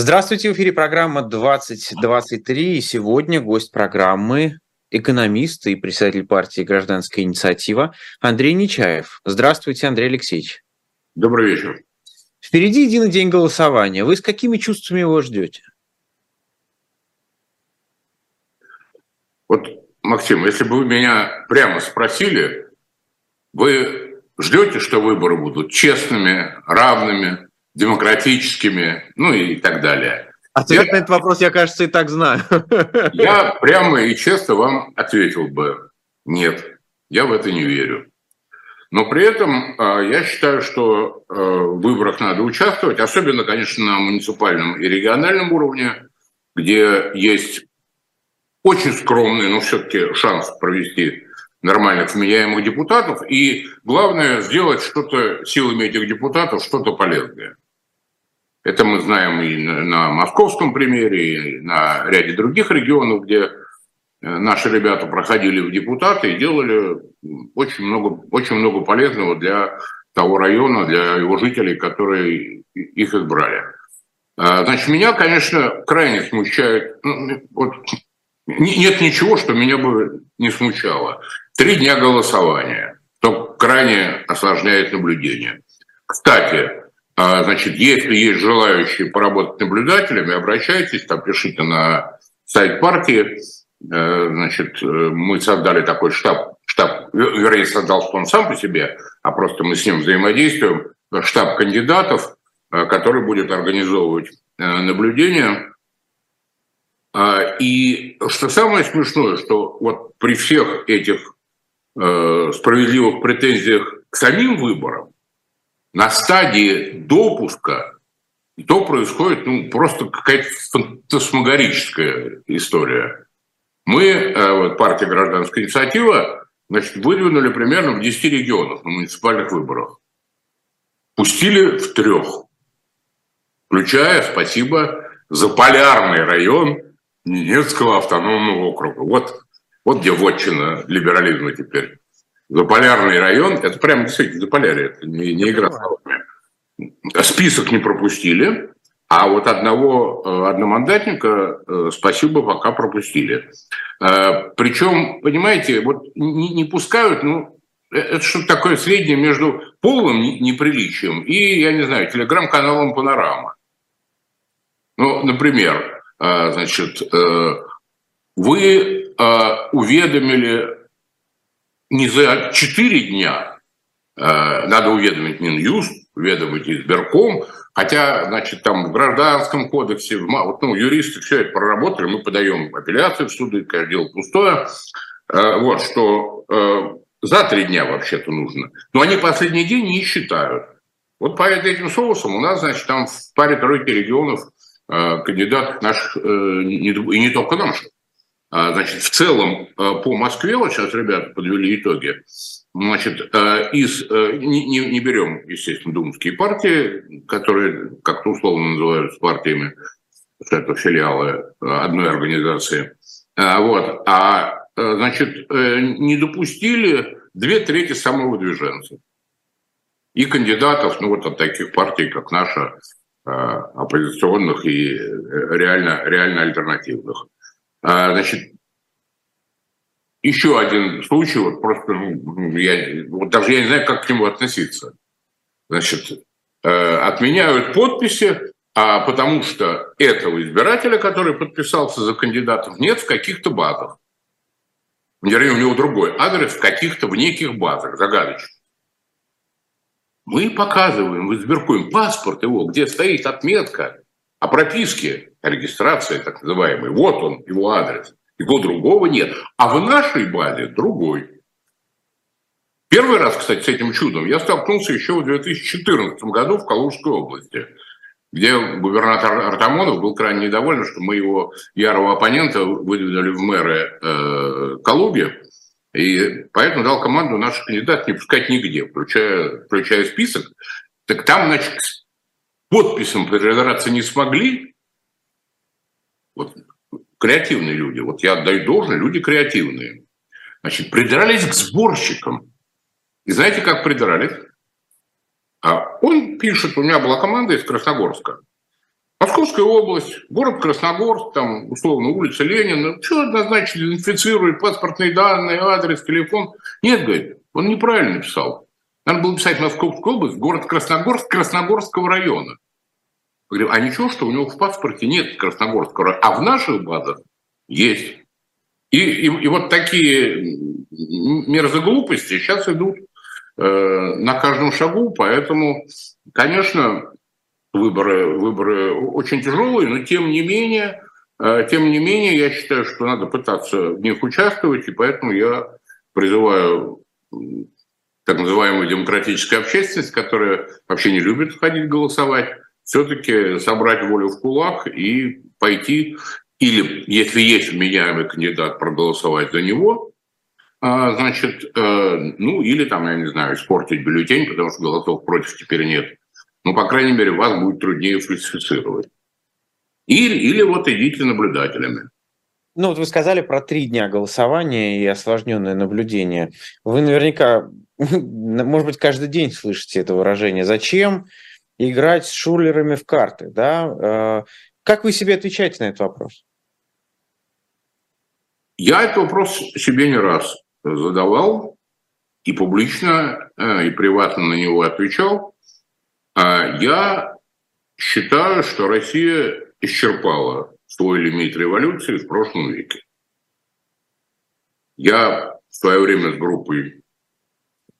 Здравствуйте, в эфире программа 2023. И сегодня гость программы экономист и председатель партии «Гражданская инициатива» Андрей Нечаев. Здравствуйте, Андрей Алексеевич. Добрый вечер. Впереди единый день голосования. Вы с какими чувствами его ждете? Вот, Максим, если бы вы меня прямо спросили, вы ждете, что выборы будут честными, равными, демократическими, ну и так далее. Ответ я, на этот вопрос, я, кажется, и так знаю. Я прямо и честно вам ответил бы, нет, я в это не верю. Но при этом а, я считаю, что а, в выборах надо участвовать, особенно, конечно, на муниципальном и региональном уровне, где есть очень скромный, но все-таки шанс провести нормальных вменяемых депутатов. И главное, сделать что-то силами этих депутатов, что-то полезное. Это мы знаем и на московском примере, и на ряде других регионов, где э, наши ребята проходили в депутаты и делали очень много, очень много полезного для того района, для его жителей, которые их избрали. А, значит, меня, конечно, крайне смущает, ну, вот, нет ничего, что меня бы не смущало. Три дня голосования, что крайне осложняет наблюдение. Кстати, а, значит, если есть желающие поработать наблюдателями, обращайтесь, там пишите на сайт партии. Э, значит, э, мы создали такой штаб, штаб, вернее, создал он сам по себе, а просто мы с ним взаимодействуем, штаб кандидатов, э, который будет организовывать наблюдение. А, и что самое смешное, что вот при всех этих справедливых претензиях к самим выборам, на стадии допуска, то происходит ну, просто какая-то фантасмагорическая история. Мы, э, вот, партия «Гражданская инициатива», значит, выдвинули примерно в 10 регионах на муниципальных выборах. Пустили в трех, включая, спасибо, Заполярный район Ненецкого автономного округа. Вот, вот где вотчина либерализма теперь. Заполярный район, это прямо действительно Заполярье, это не, не игра словами. Список не пропустили, а вот одного э, одномандатника, э, спасибо, пока пропустили. Э, Причем, понимаете, вот не, не пускают, ну, это что-то такое среднее между полным неприличием и, я не знаю, телеграм-каналом «Панорама». Ну, например, значит, вы уведомили не за 4 дня э, надо уведомить Минюст, уведомить избирком, хотя, значит, там в Гражданском кодексе, вот, ну, юристы все это проработали, мы подаем апелляцию в суды, конечно, дело пустое, э, вот, что э, за три дня вообще-то нужно. Но они последний день не считают. Вот по этим соусам у нас, значит, там в паре тройки регионов э, кандидатов наших, э, и не только наших, а, значит, в целом а, по Москве, вот сейчас ребята подвели итоги, значит, а, из, не, не, не берем, естественно, думские партии, которые как-то условно называются партиями, это филиалы одной организации, вот, а, значит, э, не допустили две трети самовыдвиженцев. И кандидатов, ну вот от таких партий, как наша, оппозиционных и э, реально, реально альтернативных. А, значит, еще один случай, вот просто, ну, я, вот даже я не знаю, как к нему относиться. Значит, э, отменяют подписи, а потому что этого избирателя, который подписался за кандидатов, нет в каких-то базах. Вернее, у него другой адрес в каких-то в неких базах, загадочных. Мы показываем в избиркуем паспорт его, где стоит отметка о прописке регистрации так называемой. Вот он, его адрес. Его другого нет. А в нашей базе другой. Первый раз, кстати, с этим чудом я столкнулся еще в 2014 году в Калужской области, где губернатор Артамонов был крайне недоволен, что мы его ярого оппонента выдвинули в мэры э, Калуги, и поэтому дал команду наших кандидатов не пускать нигде, включая, включая список. Так там, значит, подписям придраться не смогли, вот креативные люди, вот я отдаю должное, люди креативные. Значит, придрались к сборщикам. И знаете, как придрались? А он пишет, у меня была команда из Красногорска. Московская область, город Красногорск, там, условно, улица Ленина. Что однозначно идентифицирует паспортные данные, адрес, телефон? Нет, говорит, он неправильно написал. Надо было писать Московская область, город Красногорск, Красногорского района. Говорю, а ничего, что у него в паспорте нет Красногорского района, а в наших базах есть. И, и, и вот такие мерзоглупости сейчас идут э, на каждом шагу, поэтому, конечно, выборы, выборы очень тяжелые, но тем не менее, э, тем не менее, я считаю, что надо пытаться в них участвовать, и поэтому я призываю так называемую демократическую общественность, которая вообще не любит ходить голосовать, все-таки собрать волю в кулак и пойти, или, если есть вменяемый кандидат, проголосовать за него, а, значит, э, ну, или там, я не знаю, испортить бюллетень, потому что голосов против теперь нет ну, по крайней мере, вас будет труднее фальсифицировать. Или, или вот идите наблюдателями. Ну, вот вы сказали про три дня голосования и осложненное наблюдение. Вы наверняка, может быть, каждый день слышите это выражение. Зачем играть с шулерами в карты? Да? Э, как вы себе отвечаете на этот вопрос? Я этот вопрос себе не раз задавал и публично, э, и приватно на него отвечал. А я считаю, что Россия исчерпала свой лимит революции в прошлом веке. Я в свое время с группой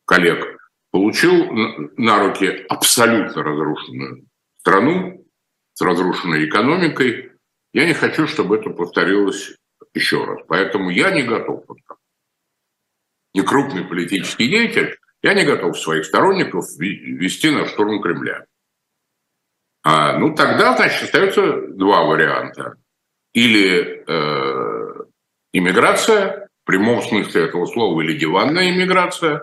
коллег получил на руки абсолютно разрушенную страну с разрушенной экономикой. Я не хочу, чтобы это повторилось еще раз. Поэтому я не готов. Не крупный политический деятель, я не готов своих сторонников вести на штурм Кремля. А, ну, тогда, значит, остается два варианта. Или э, иммиграция, в прямом смысле этого слова, или диванная иммиграция,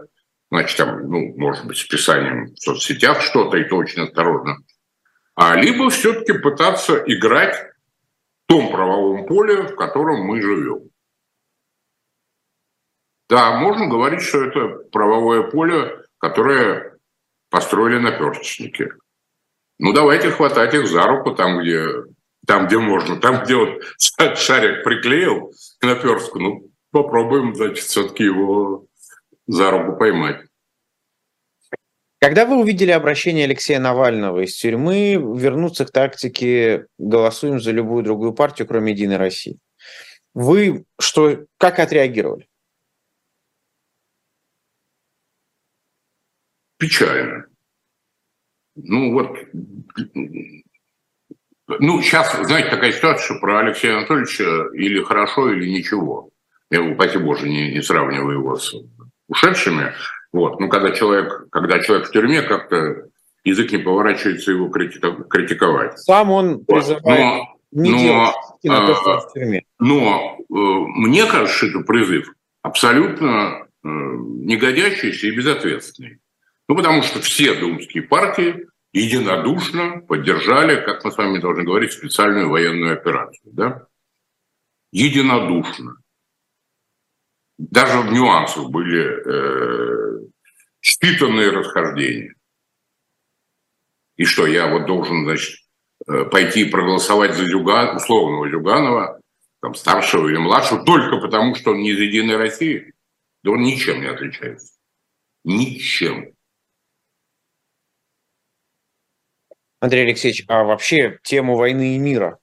значит, там, ну, может быть, с писанием в соцсетях что-то, и то очень осторожно. А либо все-таки пытаться играть в том правовом поле, в котором мы живем. Да, можно говорить, что это правовое поле, которое построили наперсточники. Ну, давайте хватать их за руку там, где, там, где можно. Там, где вот шарик приклеил к наперстку, ну, попробуем, значит, все-таки его за руку поймать. Когда вы увидели обращение Алексея Навального из тюрьмы вернуться к тактике «голосуем за любую другую партию, кроме «Единой России», вы что, как отреагировали? Печально. Ну вот, ну сейчас, знаете, такая ситуация, что про Алексея Анатольевича или хорошо, или ничего. Я, упаси Боже, не, не сравниваю его с ушедшими. Вот. Ну, когда человек, когда человек в тюрьме, как-то язык не поворачивается его критиковать. Сам он призывает но, не но, делать на то, что в тюрьме. Но э, мне кажется, что это призыв абсолютно э, негодящийся и безответственный. Ну, потому что все думские партии единодушно поддержали, как мы с вами должны говорить, специальную военную операцию. Да? Единодушно. Даже в нюансах были э, считанные расхождения. И что, я вот должен, значит, э, пойти проголосовать за Зюган, условного Зюганова, там, старшего или младшего, только потому, что он не из «Единой России»? Да он ничем не отличается. Ничем. Андрей Алексеевич, а вообще тему войны и мира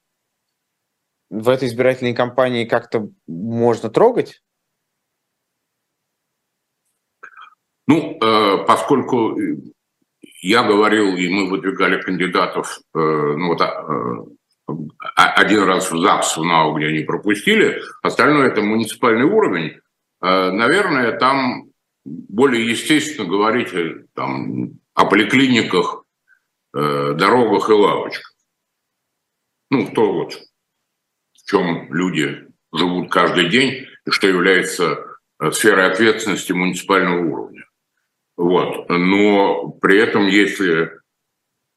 в этой избирательной кампании как-то можно трогать? Ну, э, поскольку я говорил, и мы выдвигали кандидатов, э, ну вот э, один раз в ЗАГС в НАУ, где они пропустили, остальное это муниципальный уровень, наверное, там более естественно говорить там, о поликлиниках, Э, дорогах и лавочках. Ну, то вот, в чем люди живут каждый день и что является э, сферой ответственности муниципального уровня. Вот. Но при этом, если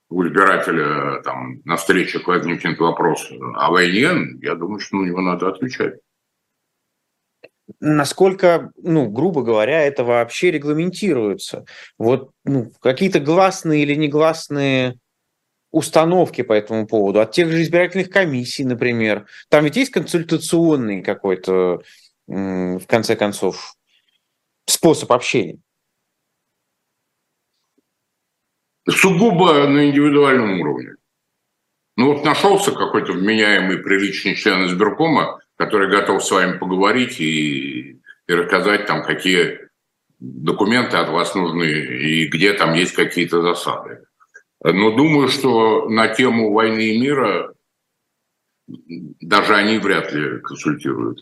у избирателя там, на встречах возникнет вопрос о войне, я думаю, что на него надо отвечать. Насколько, ну, грубо говоря, это вообще регламентируется? Вот ну, какие-то гласные или негласные установки по этому поводу, от тех же избирательных комиссий, например. Там ведь есть консультационный какой-то, в конце концов, способ общения. Сугубо на индивидуальном уровне. Ну вот нашелся какой-то вменяемый, приличный член избиркома, который готов с вами поговорить и, и рассказать там, какие документы от вас нужны и где там есть какие-то засады. Но думаю, что на тему войны и мира даже они вряд ли консультируют.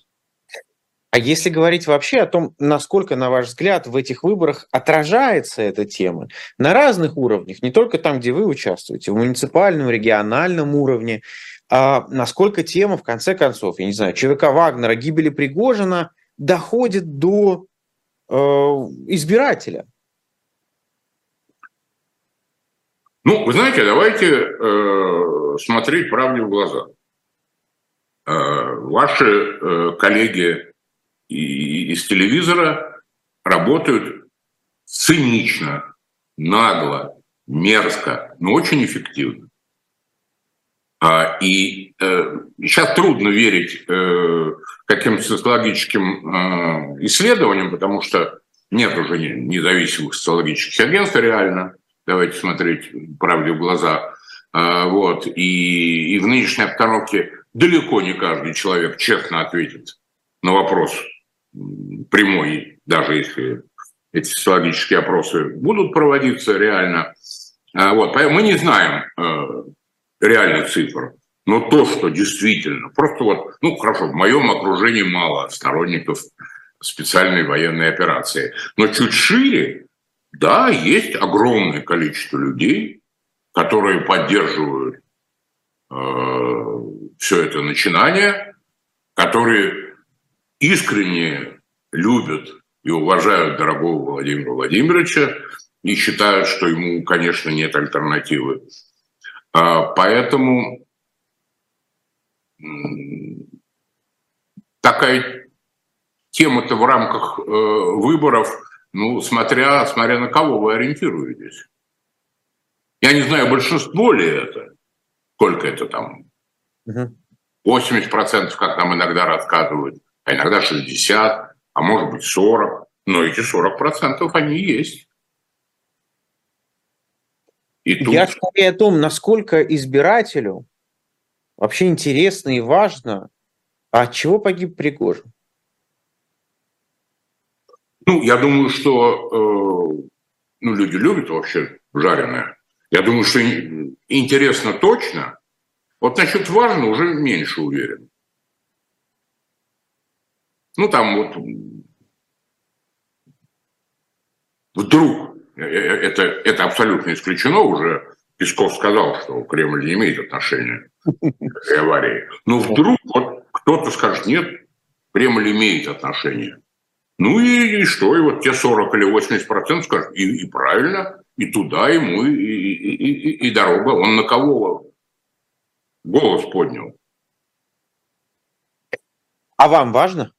А если говорить вообще о том, насколько, на ваш взгляд, в этих выборах отражается эта тема на разных уровнях, не только там, где вы участвуете, в муниципальном, региональном уровне, насколько тема, в конце концов, я не знаю, ЧВК Вагнера, гибели Пригожина доходит до э, избирателя? Ну, вы знаете, давайте э, смотреть правде в глаза. Э, ваши э, коллеги из телевизора работают цинично, нагло, мерзко, но очень эффективно. А, и э, сейчас трудно верить э, каким-то социологическим э, исследованиям, потому что нет уже независимых социологических агентств реально. Давайте смотреть правде в глаза. А, вот. И, и в нынешней обстановке далеко не каждый человек честно ответит на вопрос, прямой, даже если эти социологические опросы будут проводиться реально. А, вот, поэтому мы не знаем реальных цифр, но то, что действительно, просто вот, ну хорошо, в моем окружении мало сторонников специальной военной операции, но чуть шире, да, есть огромное количество людей, которые поддерживают э, все это начинание, которые искренне любят и уважают дорогого Владимира Владимировича и считают, что ему, конечно, нет альтернативы. А, поэтому такая тема-то в рамках э, выборов, ну, смотря, смотря на кого вы ориентируетесь. Я не знаю, большинство ли это, сколько это там, 80%, как нам иногда рассказывают, а иногда 60, а может быть 40. Но эти 40 процентов, они есть. И тут... Я скорее о том, насколько избирателю вообще интересно и важно, а от чего погиб Пригожин? Ну, я думаю, что э, ну, люди любят вообще жареное. Я думаю, что интересно точно. Вот насчет важно уже меньше уверен. Ну, там вот вдруг, это, это абсолютно исключено уже, Песков сказал, что Кремль не имеет отношения к этой аварии. Но вдруг вот кто-то скажет, нет, Кремль имеет отношение. Ну и, и что? И вот те 40 или 80 процентов скажут, и, и правильно, и туда ему, и, и, и, и дорога. Он на кого голос поднял? А вам важно?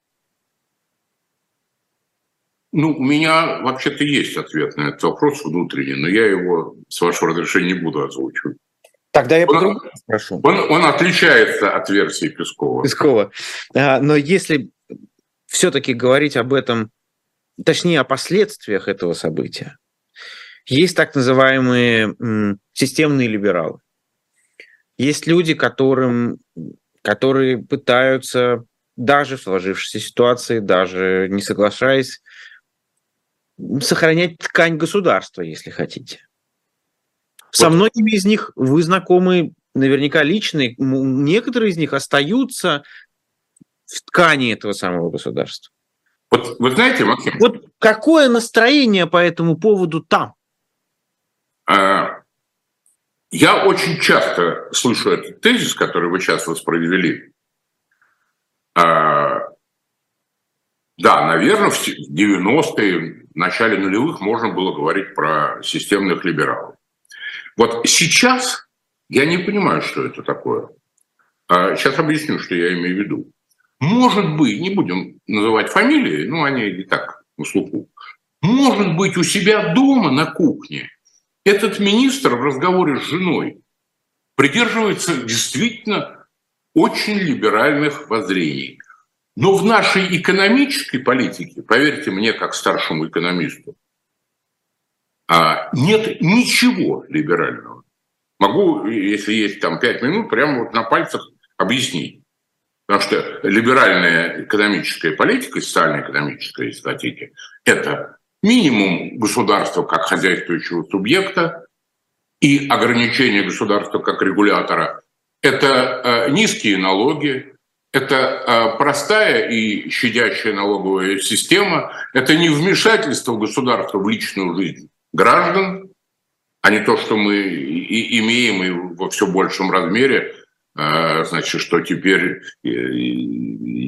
Ну, у меня вообще-то есть ответ на этот вопрос внутренний, но я его, с вашего разрешения, не буду озвучивать. Тогда я он, спрошу. Он, он отличается от версии Пескова. Пескова. А, но если все-таки говорить об этом, точнее, о последствиях этого события, есть так называемые системные либералы. Есть люди, которым, которые пытаются даже в сложившейся ситуации, даже не соглашаясь сохранять ткань государства, если хотите. Со многими из них вы знакомы наверняка личные, некоторые из них остаются в ткани этого самого государства. Вот вы знаете, Максим... Вот какое настроение по этому поводу там? А, я очень часто слышу этот тезис, который вы сейчас воспроизвели. А, да, наверное, в 90-е, в начале нулевых можно было говорить про системных либералов. Вот сейчас я не понимаю, что это такое. Сейчас а, объясню, что я имею в виду. Может быть, не будем называть фамилии, ну, они и так на слуху. Может быть, у себя дома на кухне этот министр в разговоре с женой придерживается действительно очень либеральных воззрений. Но в нашей экономической политике, поверьте мне, как старшему экономисту, а, нет ничего либерального. Могу, если есть там пять минут, прямо вот на пальцах объяснить. Потому что либеральная экономическая политика, социально-экономическая, если хотите, это минимум государства как хозяйствующего субъекта и ограничение государства как регулятора. Это э, низкие налоги, это э, простая и щадящая налоговая система, это не вмешательство государства в личную жизнь граждан, а не то, что мы и имеем и во все большем размере, э, значит, что теперь и, и,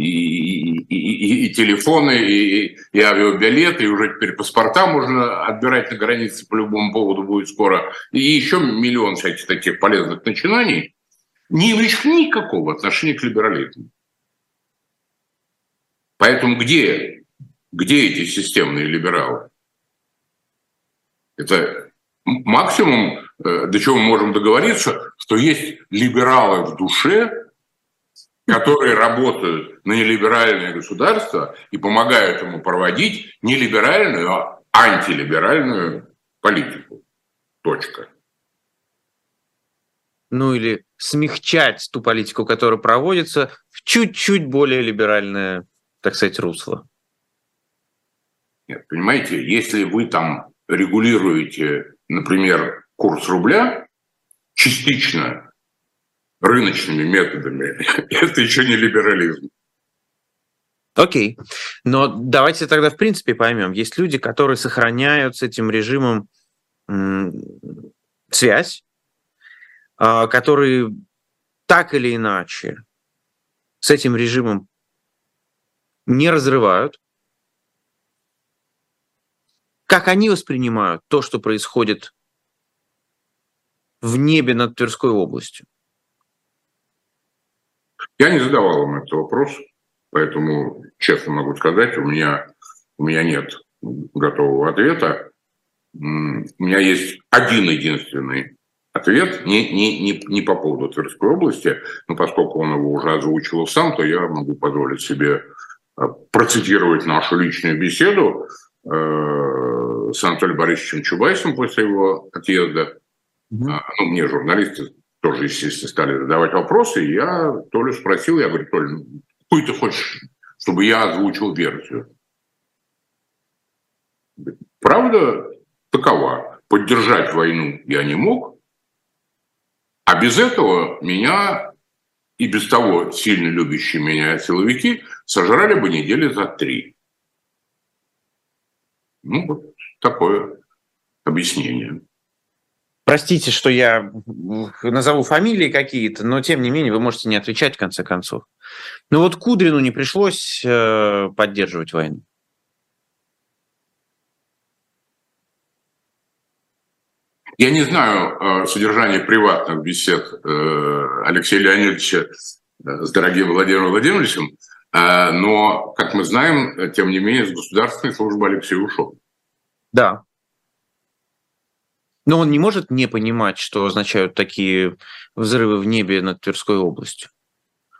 и, и телефоны, и, и авиабилеты, и уже теперь паспорта можно отбирать на границе по любому поводу будет скоро, и еще миллион всяких таких полезных начинаний, не имеющих никакого отношения к либерализму. Поэтому где, где эти системные либералы? Это максимум, э, до чего мы можем договориться, что есть либералы в душе, которые работают на нелиберальное государство и помогают ему проводить не либеральную, а антилиберальную политику. Точка. Ну или смягчать ту политику, которая проводится, в чуть-чуть более либеральное, так сказать, русло. Нет, понимаете, если вы там регулируете, например, курс рубля частично рыночными методами, это еще не либерализм. Окей. Но давайте тогда в принципе поймем. Есть люди, которые сохраняют с этим режимом связь, а, которые так или иначе с этим режимом не разрывают, как они воспринимают то, что происходит в небе над Тверской областью? Я не задавал вам этот вопрос, поэтому честно могу сказать, у меня, у меня нет готового ответа. У меня есть один единственный ответ, не, не, не, не по поводу Тверской области, но поскольку он его уже озвучивал сам, то я могу позволить себе процитировать нашу личную беседу. Э, с Анатолием Борисовичем Чубайсом после его отъезда. Угу. Ну, мне журналисты тоже, естественно, стали задавать вопросы. И я Толю спросил, я говорю, Толя, какую ты хочешь, чтобы я озвучил версию? Правда такова. Поддержать войну я не мог, а без этого меня и без того сильно любящие меня силовики сожрали бы недели за три. Ну, вот такое объяснение. Простите, что я назову фамилии какие-то, но тем не менее вы можете не отвечать в конце концов. Ну вот Кудрину не пришлось э, поддерживать войну. Я не знаю э, содержание приватных бесед э, Алексея Леонидовича э, с дорогим Владимиром Владимировичем, а, но, как мы знаем, тем не менее, с государственной службы Алексей ушел. Да. Но он не может не понимать, что означают такие взрывы в небе над Тверской областью.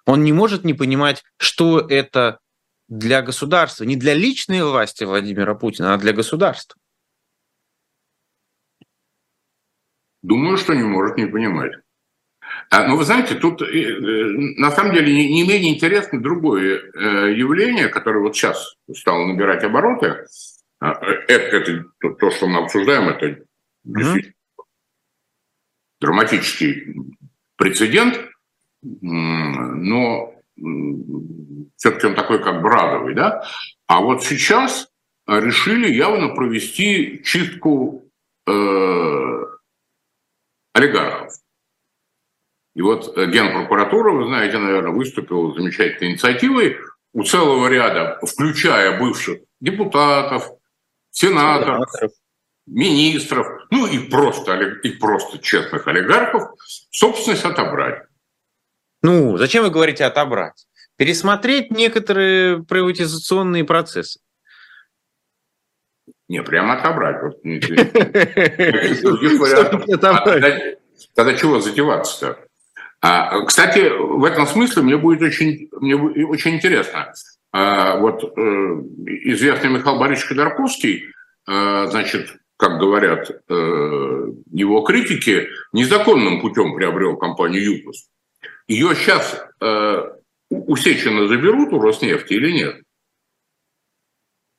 Он не может не понимать, что это для государства, не для личной власти Владимира Путина, а для государства. Думаю, что не может не понимать. А, но вы знаете, тут э, э, на самом деле не менее интересно другое э, явление, которое вот сейчас стало набирать обороты. А, это, это то, что мы обсуждаем, это действительно mm-hmm. драматический прецедент, но все-таки он такой как бы радовый, да? А вот сейчас решили явно провести чистку э, олигархов. И вот э, Генпрокуратура, вы знаете, наверное, выступила замечательной инициативой у целого ряда, включая бывших депутатов, сенаторов, сенаторов. министров, ну и просто, и просто честных олигархов, собственность отобрать. Ну, зачем вы говорите отобрать? Пересмотреть некоторые приватизационные процессы. Не, прямо отобрать. Тогда чего затеваться-то? А, кстати, в этом смысле мне будет очень, мне очень интересно. А, вот э, известный Михаил Борисович Ходорковский, э, значит, как говорят э, его критики, незаконным путем приобрел компанию «Юкос». Ее сейчас э, усеченно заберут у Роснефти или нет?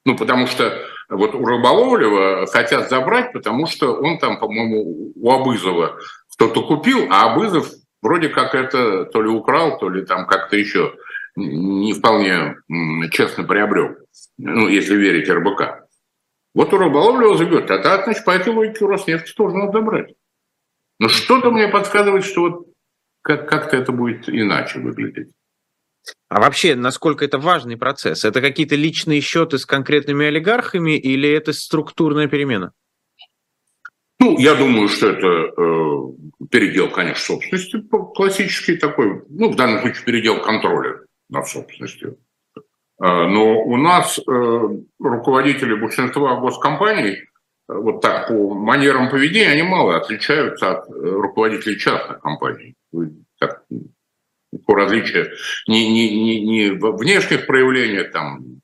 Ну, потому что вот у Рыболовлева хотят забрать, потому что он там, по-моему, у Абызова кто-то купил, а Абызов вроде как это то ли украл, то ли там как-то еще не вполне честно приобрел, ну, если верить РБК. Вот у Рыболовлева заберет, а так, значит, по этой логике у Роснефти тоже надо забрать. Но что-то мне подсказывает, что вот как- как-то это будет иначе выглядеть. А вообще, насколько это важный процесс? Это какие-то личные счеты с конкретными олигархами или это структурная перемена? Ну, я думаю, что это э, передел, конечно, собственности, классический такой, ну, в данном случае передел контроля над собственностью. Э, но у нас э, руководители большинства госкомпаний, э, вот так по манерам поведения, они мало отличаются от руководителей частных компаний. Различию не, не, не, не в внешних проявлениях, там,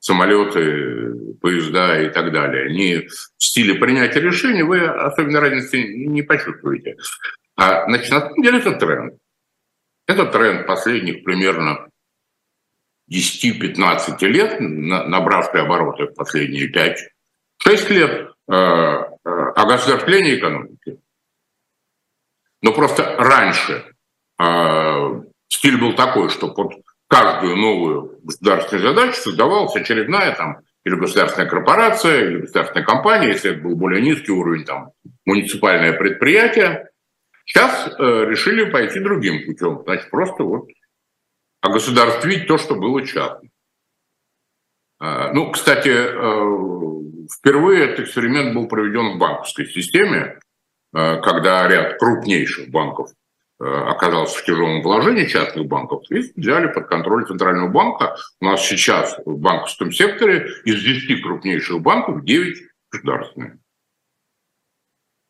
самолеты, поезда и так далее, не в стиле принятия решений, вы особенно разницы не почувствуете. А значит, на самом деле это тренд. Это тренд последних примерно 10-15 лет, набравший обороты в последние 5-6 лет, э, э, огосударствление экономики. Но просто раньше э, стиль был такой, что под каждую новую государственную задачу создавалась очередная там или государственная корпорация, или государственная компания, если это был более низкий уровень, там, муниципальное предприятие. Сейчас э, решили пойти другим путем. Значит, просто вот огосударствить то, что было частным. Э, ну, кстати, э, впервые этот эксперимент был проведен в банковской системе, э, когда ряд крупнейших банков оказался в тяжелом положении частных банков и взяли под контроль Центрального банка. У нас сейчас в банковском секторе из 10 крупнейших банков 9 государственные.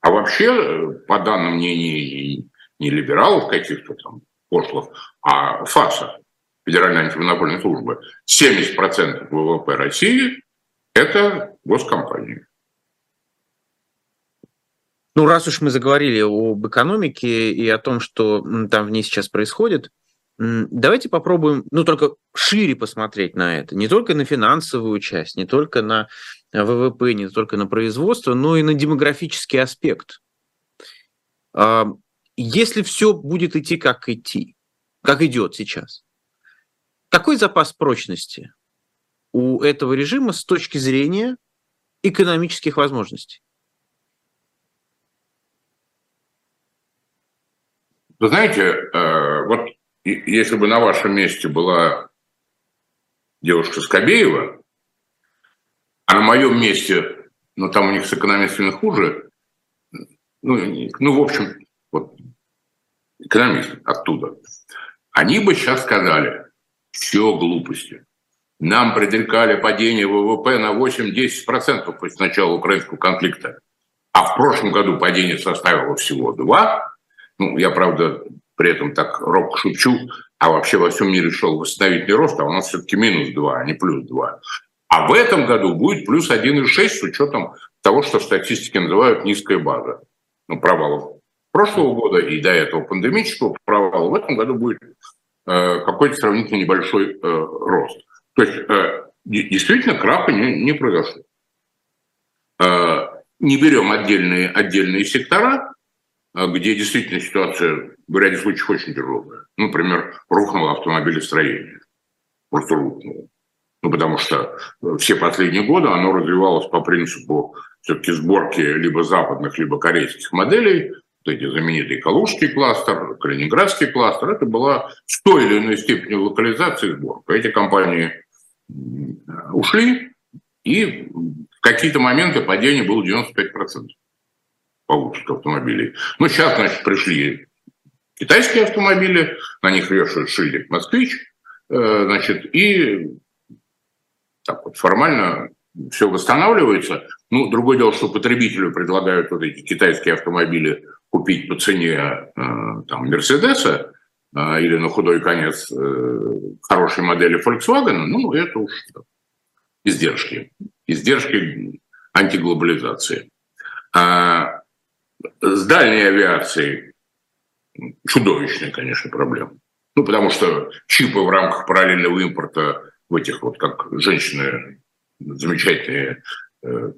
А вообще, э, по данным не, не либералов каких-то там пошлых, а ФАСа, Федеральной антимонопольной службы, 70% ВВП России – это госкомпании. Ну, раз уж мы заговорили об экономике и о том, что там в ней сейчас происходит, давайте попробуем, ну, только шире посмотреть на это. Не только на финансовую часть, не только на ВВП, не только на производство, но и на демографический аспект. А, если все будет идти как идти, как идет сейчас, какой запас прочности у этого режима с точки зрения экономических возможностей? Вы знаете, э, вот если бы на вашем месте была девушка Скобеева, а на моем месте, ну там у них с экономистами хуже, ну, ну в общем, вот экономист оттуда, они бы сейчас сказали, все глупости. Нам предрекали падение ВВП на 8-10% после начала украинского конфликта. А в прошлом году падение составило всего 2, ну, я, правда, при этом так рок шучу, а вообще во всем мире шел восстановительный рост, а у нас все-таки минус 2, а не плюс 2. А в этом году будет плюс 1,6 с учетом того, что в статистике называют низкая база. Ну, провалов прошлого года и до этого пандемического провала. В этом году будет э, какой-то сравнительно небольшой э, рост. То есть э, действительно краха не, не произошло. Э, не берем отдельные, отдельные сектора, где действительно ситуация в ряде случаев очень тяжелая. Например, рухнуло автомобилестроение. Просто рухнуло. Ну, потому что все последние годы оно развивалось по принципу все-таки сборки либо западных, либо корейских моделей. Вот эти знаменитые Калужский кластер, Калининградский кластер. Это была в той или иной степени локализация и сборка. Эти компании ушли, и в какие-то моменты падение было 95% получат автомобилей. Ну, сейчас, значит, пришли китайские автомобили, на них вешают шильдик «Москвич», э, значит, и так вот формально все восстанавливается. Ну, другое дело, что потребителю предлагают вот эти китайские автомобили купить по цене э, там, Мерседеса э, или на худой конец хорошей модели Volkswagen, ну, это уж издержки. Издержки антиглобализации. А с дальней авиацией чудовищная, конечно, проблема. Ну, потому что чипы в рамках параллельного импорта в этих вот, как женщины замечательные, э,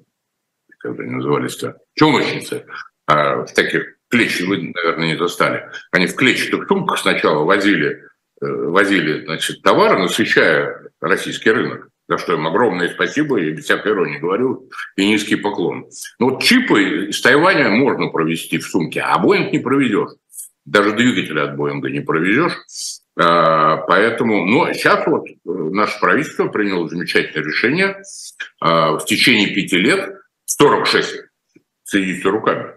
как они назывались-то, челночницы, а в таких клетчатых, вы, наверное, не достали. Они в клетчатых сумках сначала возили, э, возили значит, товары, насыщая российский рынок за что им огромное спасибо, и без всякой иронии говорю, и низкий поклон. Но вот чипы из Тайваня можно провести в сумке, а Боинг не проведешь. Даже двигателя от Боинга не проведешь. А, поэтому, но сейчас вот э, наше правительство приняло замечательное решение а, в течение пяти лет 46, следите руками,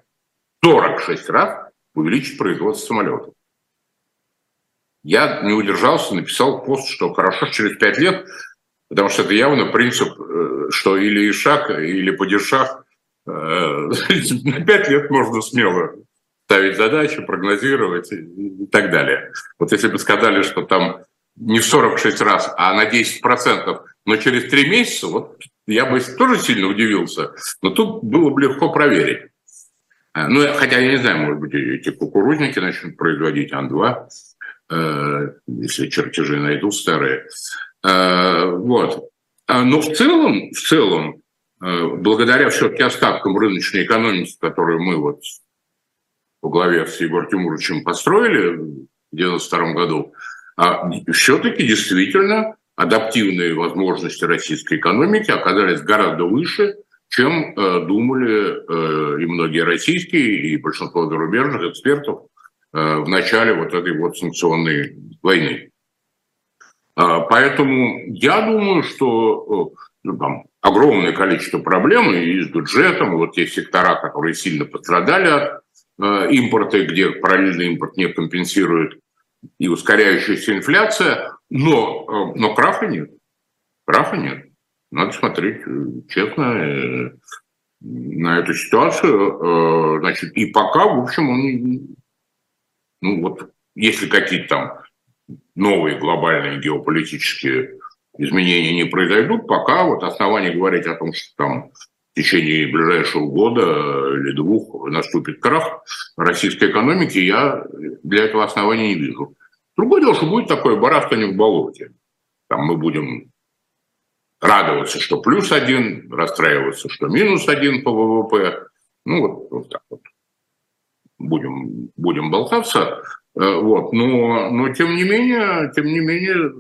46 раз увеличить производство самолетов. Я не удержался, написал пост, что хорошо, через пять лет Потому что это явно принцип, э, что или Ишак, или Падишах. Э, на пять лет можно смело ставить задачи, прогнозировать и так далее. Вот если бы сказали, что там не в 46 раз, а на 10%, но через три месяца, вот я бы тоже сильно удивился. Но тут было бы легко проверить. Э, ну, хотя я не знаю, может быть, эти кукурузники начнут производить Ан-2, если чертежи найдут старые. Э, вот. А, но в целом, в целом, э, благодаря все-таки остаткам рыночной экономики, которую мы вот во главе с Егором Тимуровичем построили в 1992 году, а все-таки действительно адаптивные возможности российской экономики оказались гораздо выше, чем э, думали и многие российские, и большинство зарубежных экспертов в начале вот этой вот санкционной войны. А, поэтому я думаю, что э, ну, там, огромное количество проблем и с бюджетом, вот те сектора, которые сильно пострадали от э, импорта, где параллельный импорт не компенсирует и ускоряющаяся инфляция, но, э, но краха нет. Краха нет. Надо смотреть честно на эту ситуацию. Значит, и пока, в общем, он, ну вот, если какие-то там новые глобальные геополитические изменения не произойдут, пока вот основания говорить о том, что там в течение ближайшего года или двух наступит крах российской экономики, я для этого основания не вижу. Другое дело, что будет такое барахтание в болоте. Там мы будем радоваться, что плюс один, расстраиваться, что минус один по ВВП. Ну вот, вот так вот. Будем, будем болтаться. Э, вот. Но, но тем не менее, тем не менее,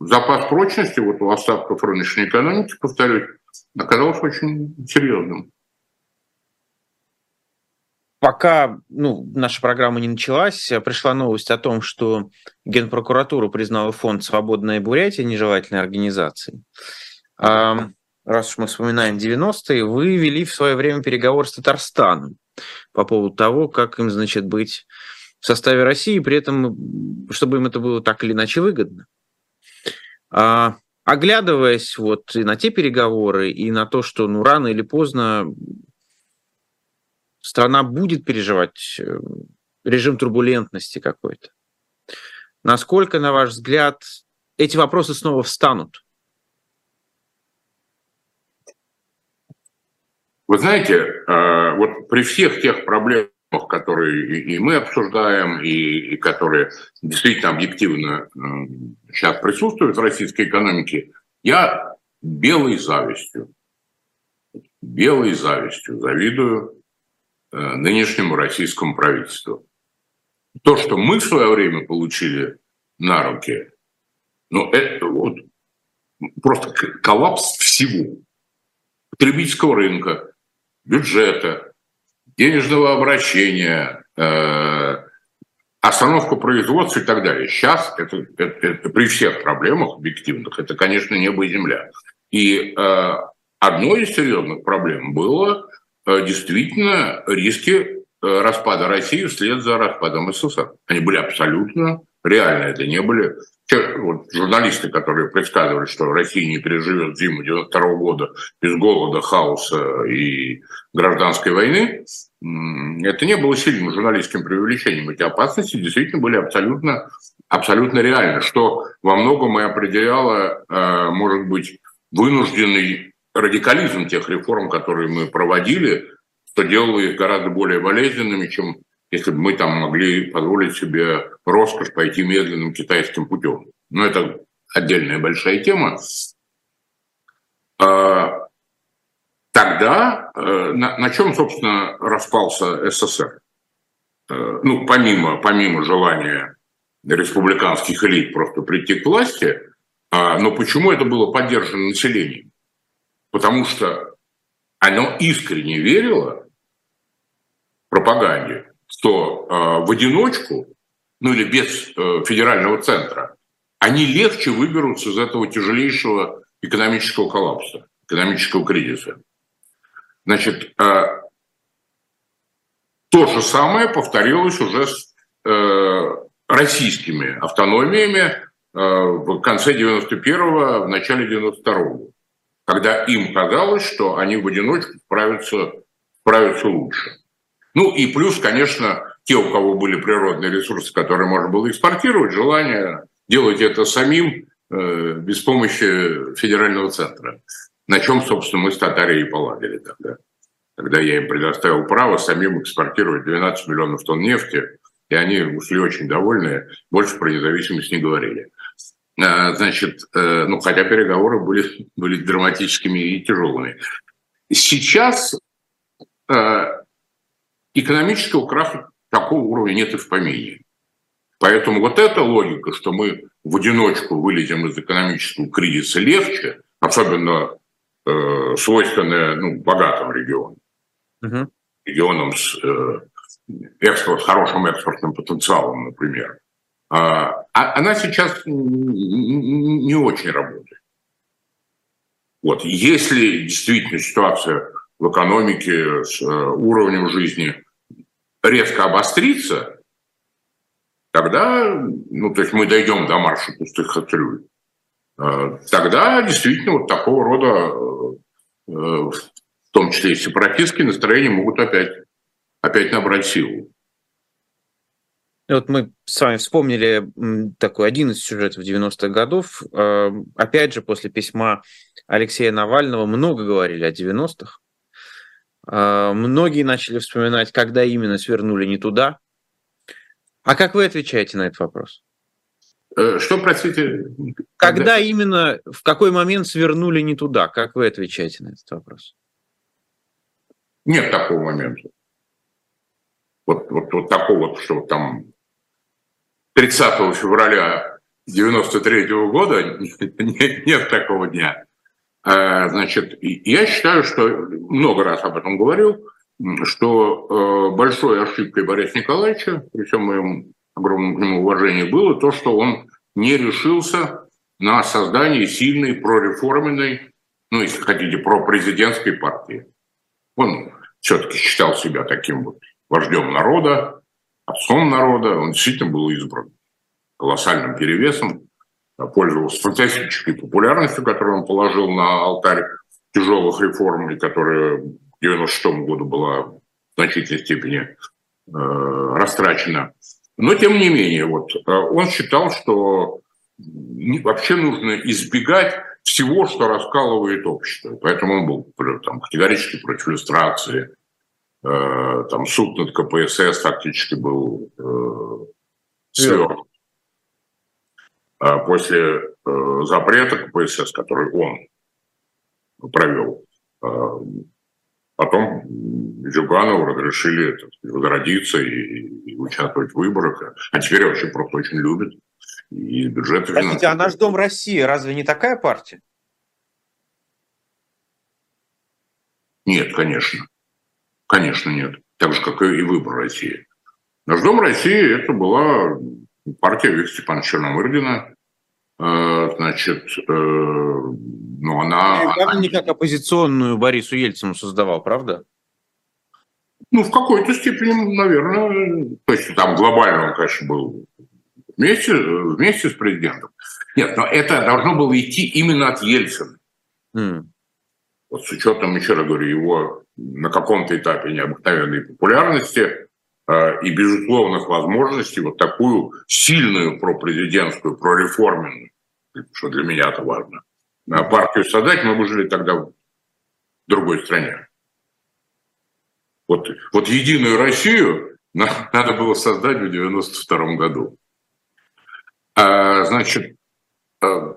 запас прочности вот у остатков рыночной экономики, повторюсь, оказался очень серьезным. Пока ну, наша программа не началась, пришла новость о том, что Генпрокуратура признала фонд «Свободная Бурятия» нежелательной организацией. Раз уж мы вспоминаем 90-е, вы вели в свое время переговоры с Татарстаном по поводу того, как им, значит, быть в составе России, при этом, чтобы им это было так или иначе выгодно. А, оглядываясь вот и на те переговоры, и на то, что ну, рано или поздно страна будет переживать э, режим турбулентности какой-то. Насколько, на ваш взгляд, эти вопросы снова встанут? Вы знаете, э, вот при всех тех проблемах, которые и мы обсуждаем, и, и которые действительно объективно сейчас присутствуют в российской экономике, я белой завистью, белой завистью завидую э, нынешнему российскому правительству. То, что мы в свое время получили на руки, ну, это вот просто коллапс всего. Потребительского рынка, бюджета, денежного обращения, э, остановку производства и так далее. Сейчас это, это, это при всех проблемах объективных, это, конечно, небо и земля. И э, одной из серьезных проблем было э, действительно риски распада России вслед за распадом СССР. Они были абсолютно реально это не были. Те, вот, журналисты, которые предсказывали, что Россия не переживет зиму 92 -го года без голода, хаоса и гражданской войны, это не было сильным журналистским преувеличением. Эти опасности действительно были абсолютно, абсолютно реальны, что во многом и определяло, э, может быть, вынужденный радикализм тех реформ, которые мы проводили, что делало их гораздо более болезненными, чем если бы мы там могли позволить себе роскошь пойти медленным китайским путем. Но это отдельная большая тема. А, тогда э, на, чем, собственно, распался СССР? Э, ну, помимо, помимо желания республиканских элит просто прийти к власти, а, но почему это было поддержано населением? Потому что оно искренне верило пропаганде, что э, в одиночку, ну или без э, федерального центра, они легче выберутся из этого тяжелейшего экономического коллапса, экономического кризиса. Значит, э, то же самое повторилось уже с э, российскими автономиями э, в конце 91-го, в начале 92-го, когда им казалось, что они в одиночку справятся, справятся лучше. Ну и плюс, конечно, те, у кого были природные ресурсы, которые можно было экспортировать, желание делать это самим э, без помощи федерального центра. На чем, собственно, мы с Татарией поладили тогда. Когда я им предоставил право самим экспортировать 12 миллионов тонн нефти, и они ушли очень довольные, больше про независимость не говорили. А, значит, э, ну, хотя переговоры были, были драматическими и тяжелыми. Сейчас э, экономического краха такого уровня нет и в помине. Поэтому вот эта логика, что мы в одиночку вылезем из экономического кризиса легче, особенно э, свойственная ну, богатым регионам, угу. регионам с э, экспорт, хорошим экспортным потенциалом, например, а, а она сейчас не очень работает. Вот. Если действительно ситуация в экономике с э, уровнем жизни резко обострится, тогда, ну, то есть мы дойдем до марша пустых кастрюль, э, тогда действительно вот такого рода, э, в том числе и сепаратистские настроения могут опять, опять набрать силу. Вот мы с вами вспомнили такой один из сюжетов 90-х годов. Э, опять же, после письма Алексея Навального много говорили о 90-х. А, многие начали вспоминать, когда именно свернули не туда. А как вы отвечаете на этот вопрос? Э, что, простите? Когда, когда именно, в какой момент свернули не туда? Как вы отвечаете на этот вопрос? Нет такого момента. Вот, вот, вот такого, что там 30 февраля 93 -го года нет, нет такого дня. А, значит, я считаю, что много раз об этом говорил, что э, большой ошибкой Бориса Николаевича, при всем моем огромном к нему уважении, было то, что он не решился на создание сильной прореформенной, ну, если хотите, пропрезидентской партии. Он все-таки считал себя таким вот вождем народа, отцом народа. Он действительно был избран колоссальным перевесом пользовался фантастической популярностью, которую он положил на алтарь тяжелых реформ, и которая в 96 году была в значительной степени э, растрачена. Но тем не менее, вот, э, он считал, что вообще нужно избегать всего, что раскалывает общество. Поэтому он был там, категорически против иллюстрации. Э, там, суд над КПСС фактически был э, свернут. А после э, запрета КПСС, который он провел, э, потом Зюганову разрешили так возродиться и, и участвовать в выборах. А теперь вообще просто очень любит. И бюджет Простите, а наш Дом России разве не такая партия? Нет, конечно. Конечно, нет. Так же, как и выбор России. Наш Дом России это была партия Виктора Степановича Черномырдина, э, значит, э, ну, она... Явно не как оппозиционную Борису Ельцину создавал, правда? Ну, в какой-то степени, наверное, то есть там глобально он, конечно, был вместе, вместе с президентом. Нет, но это должно было идти именно от Ельцина. Mm. Вот с учетом, еще раз говорю, его на каком-то этапе необыкновенной популярности и безусловных возможностей вот такую сильную пропрезидентскую, прореформенную, что для меня это важно, партию создать, мы бы жили тогда в другой стране. Вот, вот единую Россию надо было создать в 92 году. А, значит, э,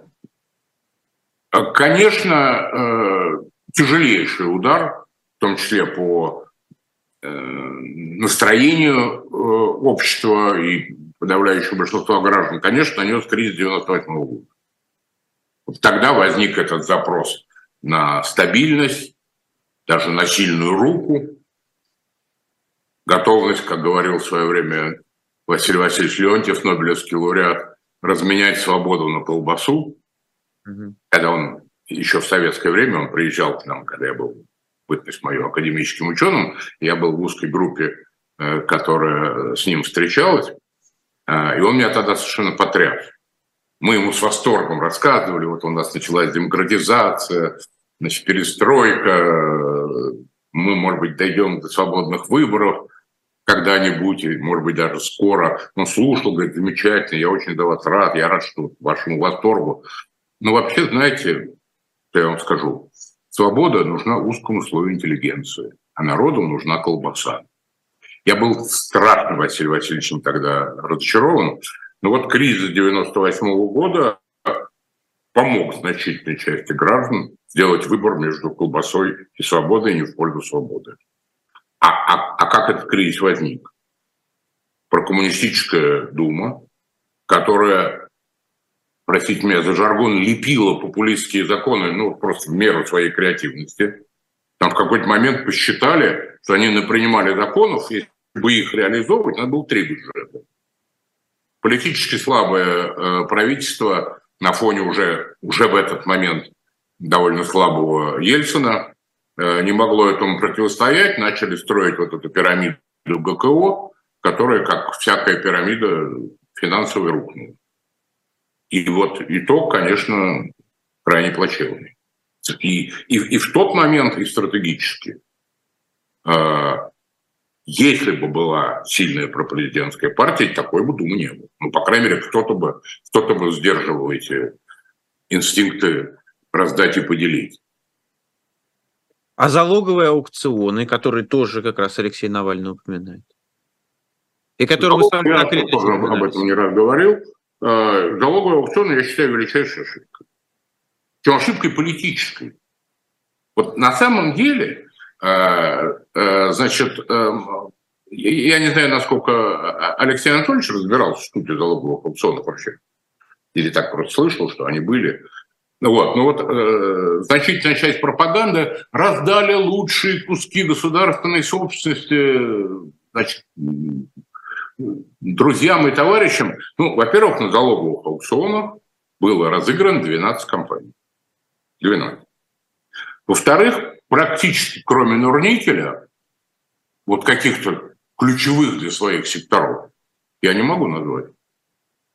конечно, э, тяжелейший удар, в том числе по э, настроению общества и подавляющего большинства граждан, конечно, нанес кризис 98 года. Тогда возник этот запрос на стабильность, даже на сильную руку, готовность, как говорил в свое время Василий Васильевич Леонтьев, Нобелевский лауреат, разменять свободу на колбасу. Угу. Когда он еще в советское время, он приезжал к нам, когда я был бытность мою академическим ученым, я был в узкой группе, э, которая с ним встречалась, э, и он меня тогда совершенно потряс. Мы ему с восторгом рассказывали, вот у нас началась демократизация, значит, перестройка, мы, может быть, дойдем до свободных выборов когда-нибудь, может быть, даже скоро. Он слушал, говорит, замечательно, я очень за вас рад, я рад, что вашему восторгу. Но вообще, знаете, я вам скажу, свобода нужна узкому слою интеллигенции, а народу нужна колбаса. Я был страшно Василием Васильевичем тогда разочарован, но вот кризис 98 -го года помог значительной части граждан сделать выбор между колбасой и свободой не в пользу свободы. А, а, а как этот кризис возник? Прокоммунистическая дума, которая, простите меня за жаргон, лепила популистские законы, ну, просто в меру своей креативности. Там в какой-то момент посчитали, что они напринимали законов, если бы их реализовывать, надо было три бюджета. Политически слабое э, правительство на фоне уже, уже в этот момент довольно слабого Ельцина Э, не могло этому противостоять, начали строить вот эту пирамиду ГКО, которая, как всякая пирамида, финансово рухнула. И вот итог, конечно, крайне плачевный. И, и, и в тот момент, и стратегически, э, если бы была сильная пропрезидентская партия, такой бы Думы не было. Ну, по крайней мере, кто-то бы, кто бы сдерживал эти инстинкты раздать и поделить. А залоговые аукционы, которые тоже как раз Алексей Навальный упоминает. И которые вы сами я тоже об этом не раз говорил. Э, залоговые аукционы, я считаю, величайшей ошибкой. Причем ошибкой политической. Вот на самом деле, э, э, значит, я не знаю, насколько Алексей Анатольевич разбирался в студии залоговых аукционов вообще. Или так просто слышал, что они были. Ну вот, ну вот э, значительная часть пропаганды раздали лучшие куски государственной собственности значит, друзьям и товарищам. Ну, во-первых, на залоговых аукционах было разыграно 12 компаний. 12. Во-вторых, практически кроме Нурникеля, вот каких-то ключевых для своих секторов, я не могу назвать.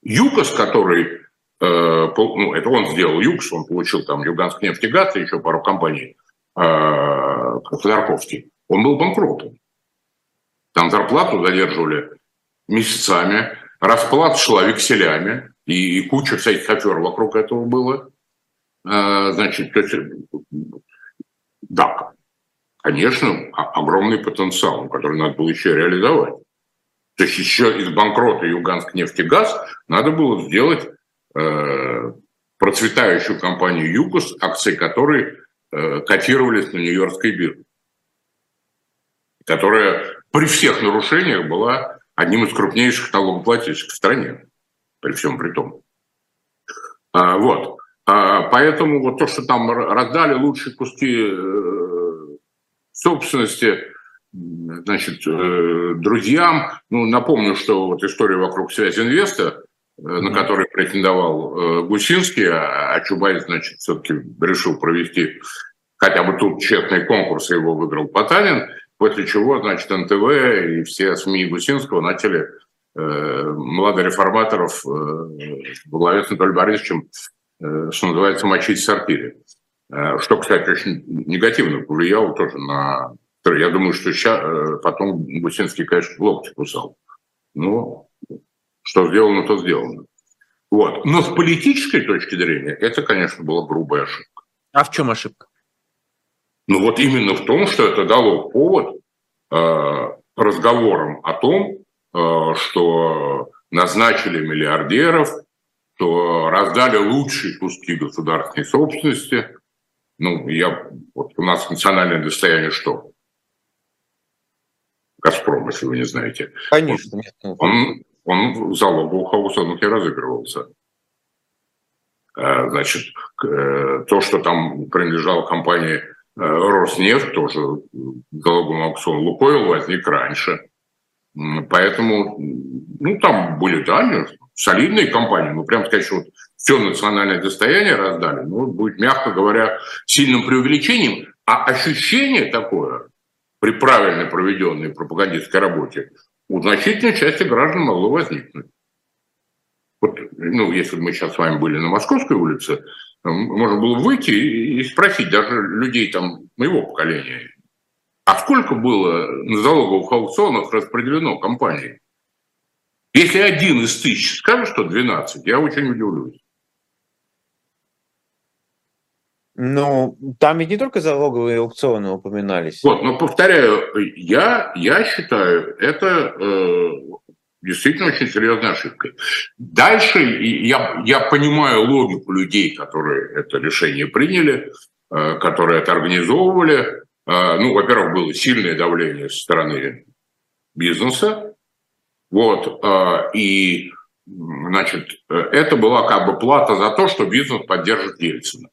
ЮКОС, который Э, ну, это он сделал ЮКС, он получил там Юганск нефтегаз и еще пару компаний э, Ходорковский, он был банкротом. Там зарплату задерживали месяцами, расплата шла векселями, и, и куча всяких афер вокруг этого было. Э, значит, то есть, да, конечно, огромный потенциал, который надо было еще реализовать. То есть еще из банкрота Юганск нефтегаз надо было сделать Э, процветающую компанию ЮКОС, акции которой э, котировались на Нью-Йоркской бирже, которая при всех нарушениях была одним из крупнейших налогоплательщиков в стране, при всем при том. А, вот. А, поэтому вот то, что там раздали лучшие куски э, собственности, значит, друзьям, ну, напомню, что вот история вокруг связи инвеста, на который претендовал э, Гусинский, а, а Чубайс, значит, все-таки решил провести хотя бы тут честный конкурс, его выиграл Потанин, после чего, значит, НТВ и все СМИ Гусинского начали младореформаторов во главе с Анатолием Борисовичем, что называется, мочить в сортире. Что, кстати, очень негативно повлияло тоже на... Я думаю, что сейчас, потом Гусинский, конечно, локти кусал. Но что сделано, то сделано. Вот. Но с политической точки зрения это, конечно, была грубая ошибка. А в чем ошибка? Ну вот именно в том, что это дало повод э, разговорам о том, э, что назначили миллиардеров, что раздали лучшие куски государственной собственности. Ну, я, вот у нас национальное достояние что? Газпром, если вы не знаете. Конечно. Он, он, он в залоговых аукционах и разыгрывался. Э, значит, то, что там принадлежало компании Роснефть, тоже в залоговом аукционе Лукойл возник раньше. Поэтому, ну, там были, да, солидные компании, ну, прям сказать, что вот все национальное достояние раздали, ну, будет, мягко говоря, сильным преувеличением. А ощущение такое при правильно проведенной пропагандистской работе у значительной части граждан могло возникнуть. Вот, ну, если бы мы сейчас с вами были на Московской улице, можно было выйти и спросить даже людей там моего поколения, а сколько было на залоговых аукционах распределено компаний? Если один из тысяч скажет, что 12, я очень удивлюсь. Ну, там ведь не только залоговые аукционы упоминались. Вот, но повторяю, я, я считаю, это э, действительно очень серьезная ошибка. Дальше я, я понимаю логику людей, которые это решение приняли, э, которые это организовывали. Э, ну, во-первых, было сильное давление со стороны бизнеса. Вот, э, и, значит, это была как бы плата за то, что бизнес поддержит Ельцина.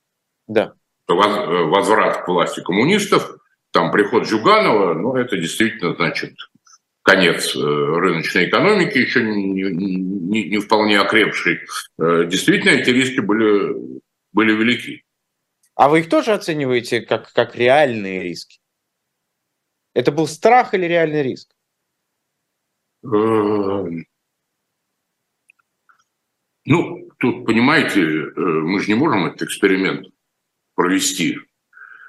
Да. Возврат к власти коммунистов, там приход Жуганова, ну, это действительно, значит, конец э, рыночной экономики, еще не, не, не вполне окрепший, э, действительно эти риски были, были велики. А вы их тоже оцениваете как, как реальные риски? Это был страх или реальный риск? Э, ну, тут, понимаете, мы же не можем этот эксперимент провести.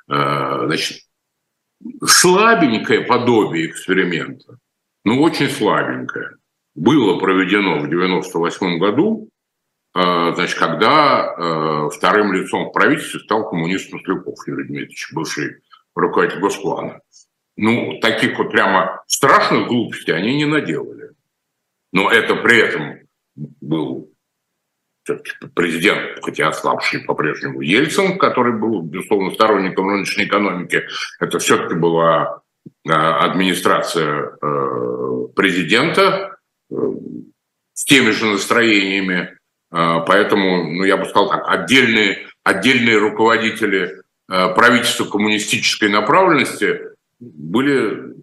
Значит, слабенькое подобие эксперимента ну, очень слабенькое. Было проведено в 1998 году, э, значит, когда э, вторым лицом в правительстве стал коммунист Масляков Юрий Дмитриевич, бывший руководитель Госплана. Ну, таких вот прямо страшных глупостей они не наделали. Но это при этом был президент, хотя ослабший по-прежнему Ельцин, который был, безусловно, сторонником рыночной экономики. Это все-таки была администрация э, президента э, с теми же настроениями. Поэтому, ну, я бы сказал так, отдельные, отдельные руководители э, правительства коммунистической направленности были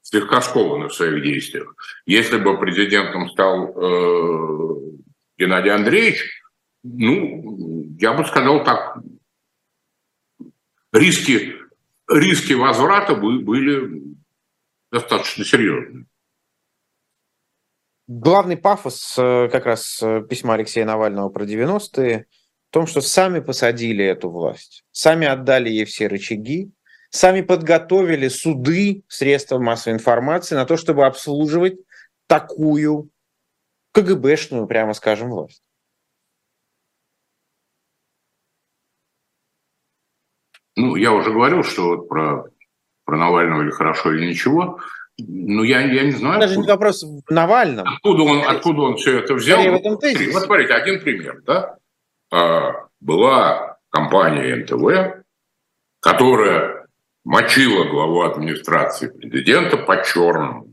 слегка скованы в своих действиях. Если бы президентом стал э, Геннадий Андреевич, ну, я бы сказал так, риски риски возврата были достаточно серьезные. Главный пафос э, как раз э, письма Алексея Навального про 90-е в том, что сами посадили эту власть, сами отдали ей все рычаги, сами подготовили суды, средства массовой информации на то, чтобы обслуживать такую КГБшную, прямо скажем, власть. Ну, я уже говорил, что вот про, про Навального или хорошо, или ничего. Ну, я, я не знаю. Даже не вопрос в Навальном. Откуда он, откуда он все это взял? в этом тезисе. Вот смотрите, один пример. Да? А, была компания НТВ, которая мочила главу администрации президента по черному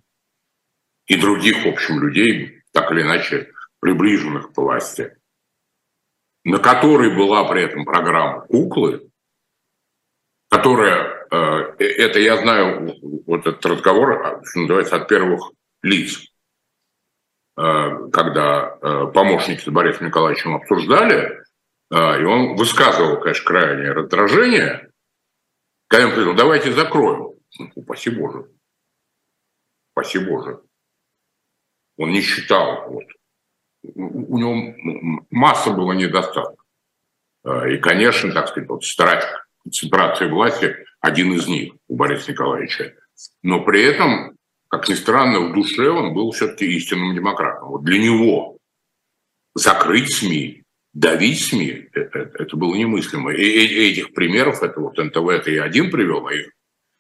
и других, в общем, людей, так или иначе, приближенных к власти, на которой была при этом программа «Куклы», которая, э, э, это я знаю, вот этот разговор, а, что называется, от первых лиц, э, когда помощники с Борисом Николаевичем обсуждали, и он высказывал, конечно, крайнее раздражение, когда он говорил, давайте закроем. Ну, спасибо Боже. Спасибо Боже. Он не считал. Вот. У него масса было недостатков. И, конечно, так сказать, вот страх концентрации власти один из них у Бориса Николаевича. Но при этом, как ни странно, в душе он был все-таки истинным демократом. Вот для него закрыть СМИ, давить СМИ, это, это было немыслимо. И, и этих примеров, это вот НТВ, это я один привел, а их,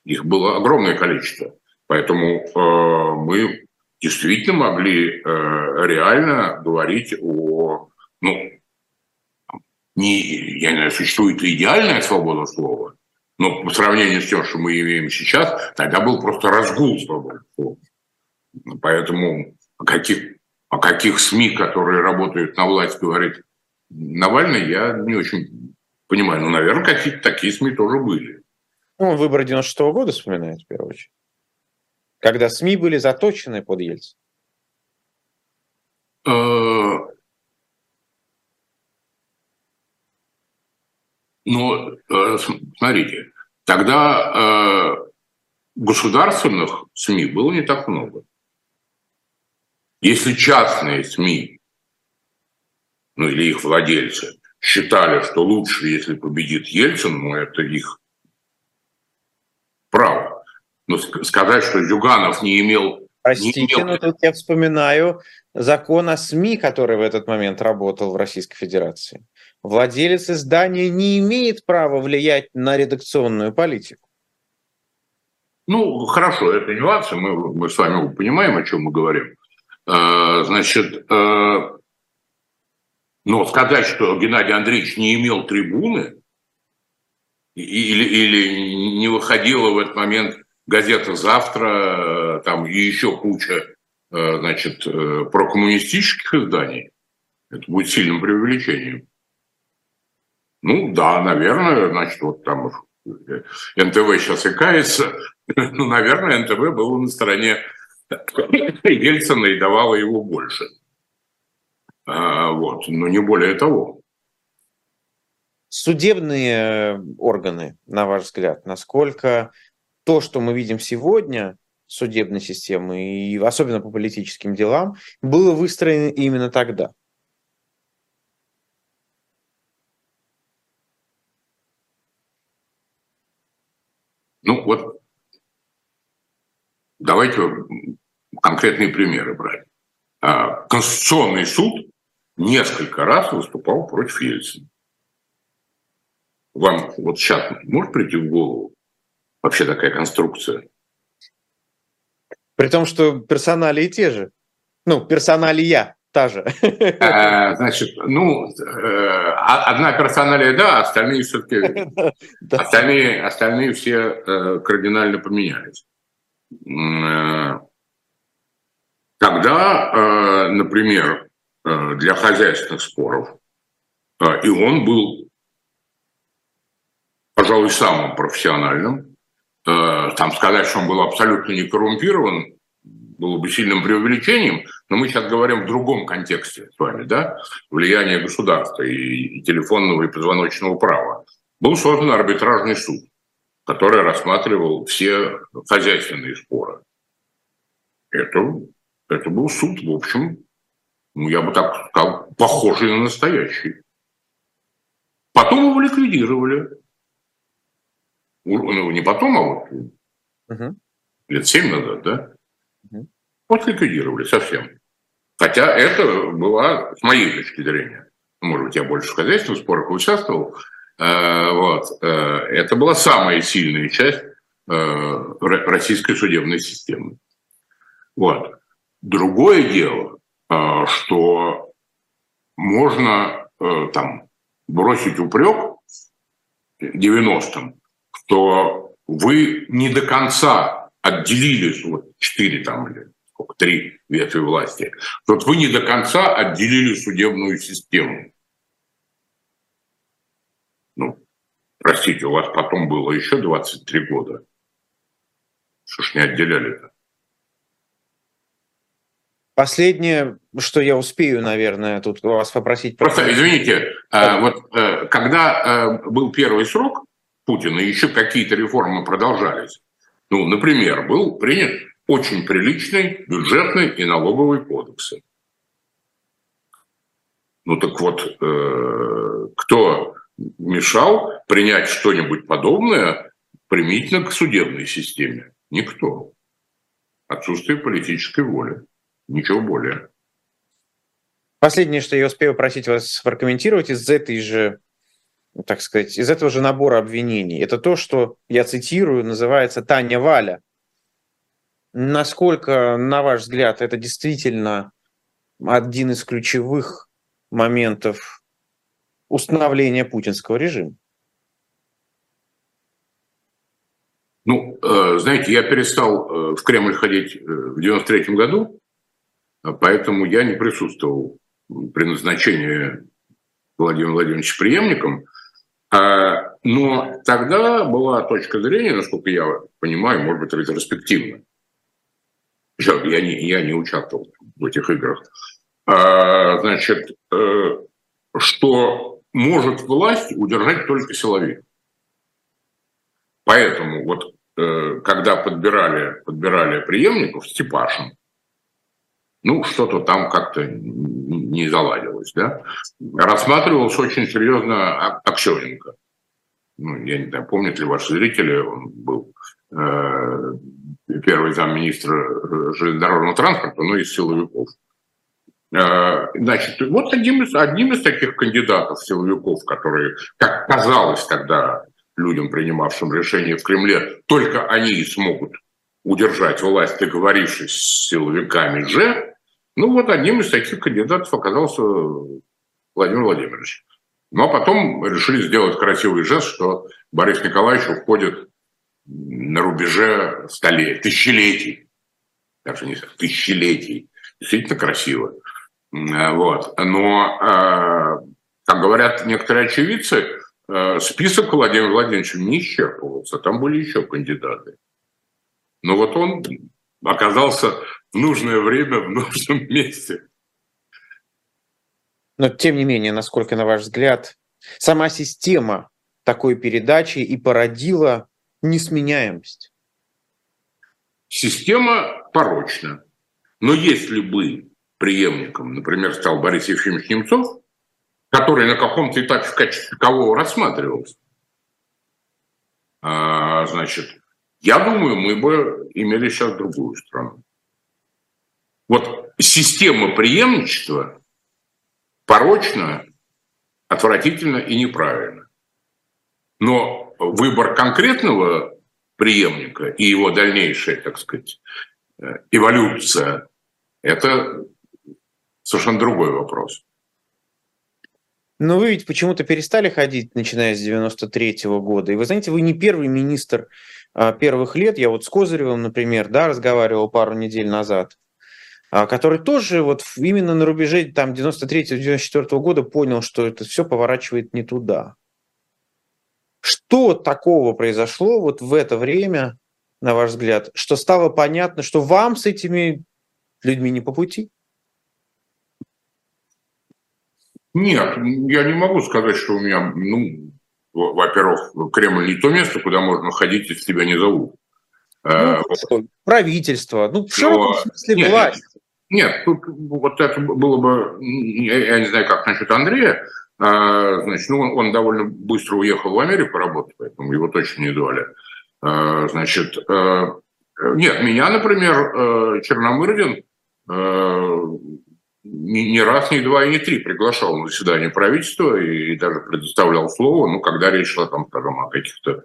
их было огромное количество. Поэтому э, мы действительно могли э, реально говорить о, ну, не, я не знаю, существует идеальная свобода слова, но по сравнению с тем, что мы имеем сейчас, тогда был просто разгул свободы слова. Поэтому о каких, о каких СМИ, которые работают на власть, говорит Навальный, я не очень понимаю. Ну, наверное, какие-то такие СМИ тоже были. Ну, выборы 96 -го года вспоминает, в первую очередь. Когда СМИ были заточены под Ельцин. Но э, смотрите, тогда э, государственных СМИ было не так много. Если частные СМИ, ну или их владельцы, считали, что лучше, если победит Ельцин, ну это их право. Но сказать, что Зюганов не имел... Простите, не имел... но тут я вспоминаю закон о СМИ, который в этот момент работал в Российской Федерации владелец издания не имеет права влиять на редакционную политику. Ну, хорошо, это нюансы, мы, мы с вами понимаем, о чем мы говорим. А, значит, а, но сказать, что Геннадий Андреевич не имел трибуны или, или не выходила в этот момент газета «Завтра» там и еще куча значит, э, прокоммунистических изданий, это будет сильным преувеличением. Ну да, наверное, значит, вот там э, НТВ сейчас и кается. Ну, наверное, НТВ было на стороне Ельцина и давало его больше. А, вот, но не более того. Судебные органы, на ваш взгляд, насколько то, что мы видим сегодня, судебной системы, и особенно по политическим делам, было выстроено именно тогда? Ну вот, давайте конкретные примеры брать. А, Конституционный суд несколько раз выступал против Ельцина. Вам вот сейчас может прийти в голову вообще такая конструкция? При том, что персонали те же. Ну, персонали я та же. А, значит, ну, э, одна персоналия, да, остальные все-таки, остальные, остальные все э, кардинально поменялись. Э, тогда, например, для хозяйственных споров, и он был, пожалуй, самым профессиональным, там сказать, что он был абсолютно не коррумпирован, было бы сильным преувеличением, но мы сейчас говорим в другом контексте с вами, да, влияние государства и телефонного и позвоночного права. Был создан арбитражный суд, который рассматривал все хозяйственные споры. Это, это был суд, в общем, ну, я бы так сказал, похожий на настоящий. Потом его ликвидировали. Ну, не потом, а вот угу. лет семь назад, да? Вот ликвидировали совсем. Хотя это была, с моей точки зрения, может быть, я больше в хозяйственных спорах участвовал, э, вот, э, это была самая сильная часть э, российской судебной системы. Вот. Другое дело, что можно там бросить упрек 90-м, что вы не до конца отделились, вот четыре там или сколько, три ветви власти, вот вы не до конца отделили судебную систему. Ну, простите, у вас потом было еще 23 года. Что ж не отделяли-то? Последнее, что я успею, наверное, тут вас попросить... Просто, извините, да. вот э, когда э, был первый срок Путина, еще какие-то реформы продолжались. Ну, например, был принят очень приличный бюджетный и налоговый кодексы. Ну так вот, э, кто мешал принять что-нибудь подобное применительно к судебной системе? Никто. Отсутствие политической воли. Ничего более. Последнее, что я успею просить вас прокомментировать из этой же, так сказать, из этого же набора обвинений, это то, что, я цитирую, называется «Таня Валя». Насколько, на ваш взгляд, это действительно один из ключевых моментов установления путинского режима? Ну, э, знаете, я перестал э, в Кремль ходить э, в 93 году, а поэтому я не присутствовал при назначении Владимира Владимировича преемником. А, но тогда была точка зрения, насколько я понимаю, может быть, ретроспективно. Я не, я не участвовал в этих играх. А, значит, что может власть удержать только силовик. Поэтому вот Э, когда подбирали, подбирали преемников Степашин, ну, что-то там как-то не заладилось, да. Рассматривался очень серьезно Аксененко. Ну, я не знаю, помнят ли ваши зрители, он был э, первый замминистра железнодорожного транспорта, но из силовиков. Э, значит, вот одним из, одним из таких кандидатов силовиков, которые, как казалось тогда, людям, принимавшим решения в Кремле, только они смогут удержать власть, договорившись с силовиками же, ну вот одним из таких кандидатов оказался Владимир Владимирович. А потом решили сделать красивый жест, что Борис Николаевич уходит на рубеже столетий, тысячелетий. Даже не тысячелетий. Действительно красиво. Вот. Но, а, как говорят некоторые очевидцы, Э, список Владимира Владимировича не исчерпывался, там были еще кандидаты. Но вот он оказался в нужное время в нужном месте. Но тем не менее, насколько, на ваш взгляд, сама система такой передачи и породила несменяемость? Система порочна. Но если бы преемником, например, стал Борис Ефимович Немцов, который на каком-то этапе в качестве такового рассматривался, а, значит, я думаю, мы бы имели сейчас другую страну. Вот система преемничества порочна, отвратительно и неправильно. Но выбор конкретного преемника и его дальнейшая, так сказать, э, эволюция, это совершенно другой вопрос. Но вы ведь почему-то перестали ходить, начиная с 93 -го года. И вы знаете, вы не первый министр первых лет. Я вот с Козыревым, например, да, разговаривал пару недель назад, а, который тоже вот именно на рубеже там 93-94 года понял, что это все поворачивает не туда. Что такого произошло вот в это время, на ваш взгляд, что стало понятно, что вам с этими людьми не по пути? Нет, я не могу сказать, что у меня, ну, во-первых, Кремль не то место, куда можно ходить, если тебя не зовут. Ну, э, что, правительство, ну, в широком смысле нет, власть. Нет, тут вот это было бы, я, не знаю, как насчет Андрея, а, значит, ну, он, он довольно быстро уехал в Америку работать, поэтому его точно не звали. А, значит, э, нет, меня, например, э, Черномырдин не, не раз, не два и не три приглашал на заседание правительства и, и даже предоставлял слово, ну, когда речь шла там, скажем, о каких-то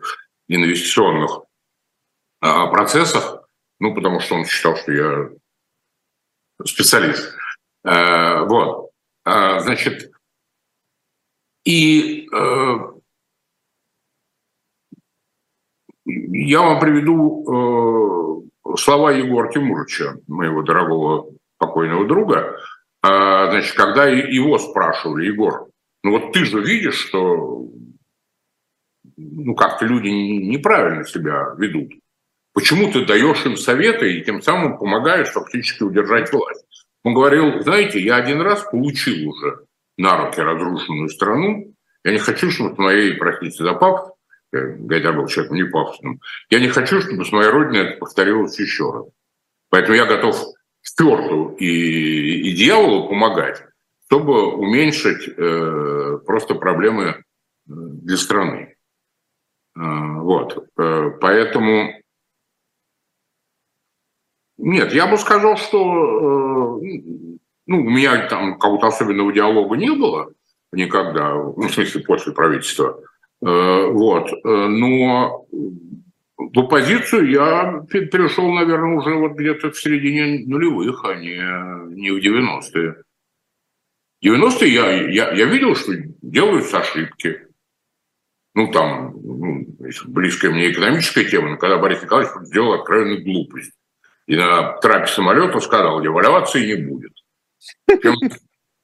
инвестиционных а, процессах, ну, потому что он считал, что я специалист. А, вот. А, значит, и э, я вам приведу э, слова Егора Тимуровича, моего дорогого покойного друга, а, значит, когда его спрашивали, Егор, ну вот ты же видишь, что ну как-то люди неправильно себя ведут. Почему ты даешь им советы и тем самым помогаешь фактически удержать власть? Он говорил, знаете, я один раз получил уже на руки разрушенную страну. Я не хочу, чтобы с моей, простите за пафос, Гайдар был человеком не пафосным, я не хочу, чтобы с моей родиной это повторилось еще раз. Поэтому я готов черту и, и дьяволу помогать, чтобы уменьшить э, просто проблемы э, для страны. Э, вот. Э, поэтому нет, я бы сказал, что э, ну, у меня там какого-то особенного диалога не было никогда, ну, в смысле, после правительства. Э, вот. Э, но в оппозицию я перешел, наверное, уже вот где-то в середине нулевых, а не, не в 90-е. 90-е я, я, я видел, что делаются ошибки. Ну, там, ну, близкая мне экономическая тема, но когда Борис Николаевич сделал откровенную глупость. И на трапе самолета сказал, девальвации не будет. Чем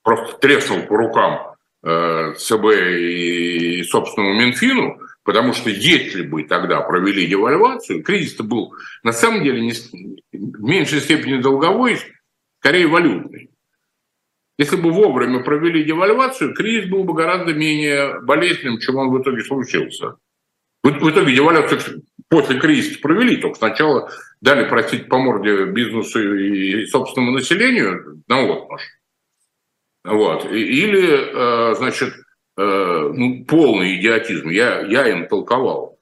просто треснул по рукам э, ЦБ и собственному Минфину, потому что если бы тогда провели девальвацию, кризис-то был на самом деле не, в меньшей степени долговой, скорее валютный. Если бы вовремя провели девальвацию, кризис был бы гораздо менее болезненным, чем он в итоге случился. В, в итоге девальвацию после кризиса провели, только сначала дали, простить по морде бизнесу и собственному населению на отмаш. Вот. Или, э, значит, э, ну, полный идиотизм, я, я им толковал.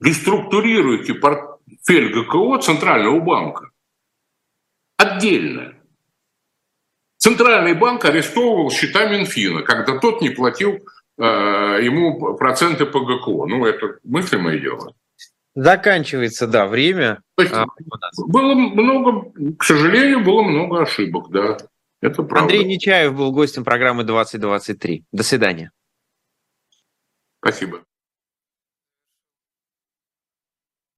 Реструктурируйте портфель ГКО Центрального банка отдельно. Центральный банк арестовывал счета Минфина, когда тот не платил э, ему проценты по ГКО. Ну, это мыслимое дело. Заканчивается, да, время. есть, а, было много, к сожалению, было много ошибок, да. Это правда. Андрей Нечаев был гостем программы 2023. До свидания. Спасибо.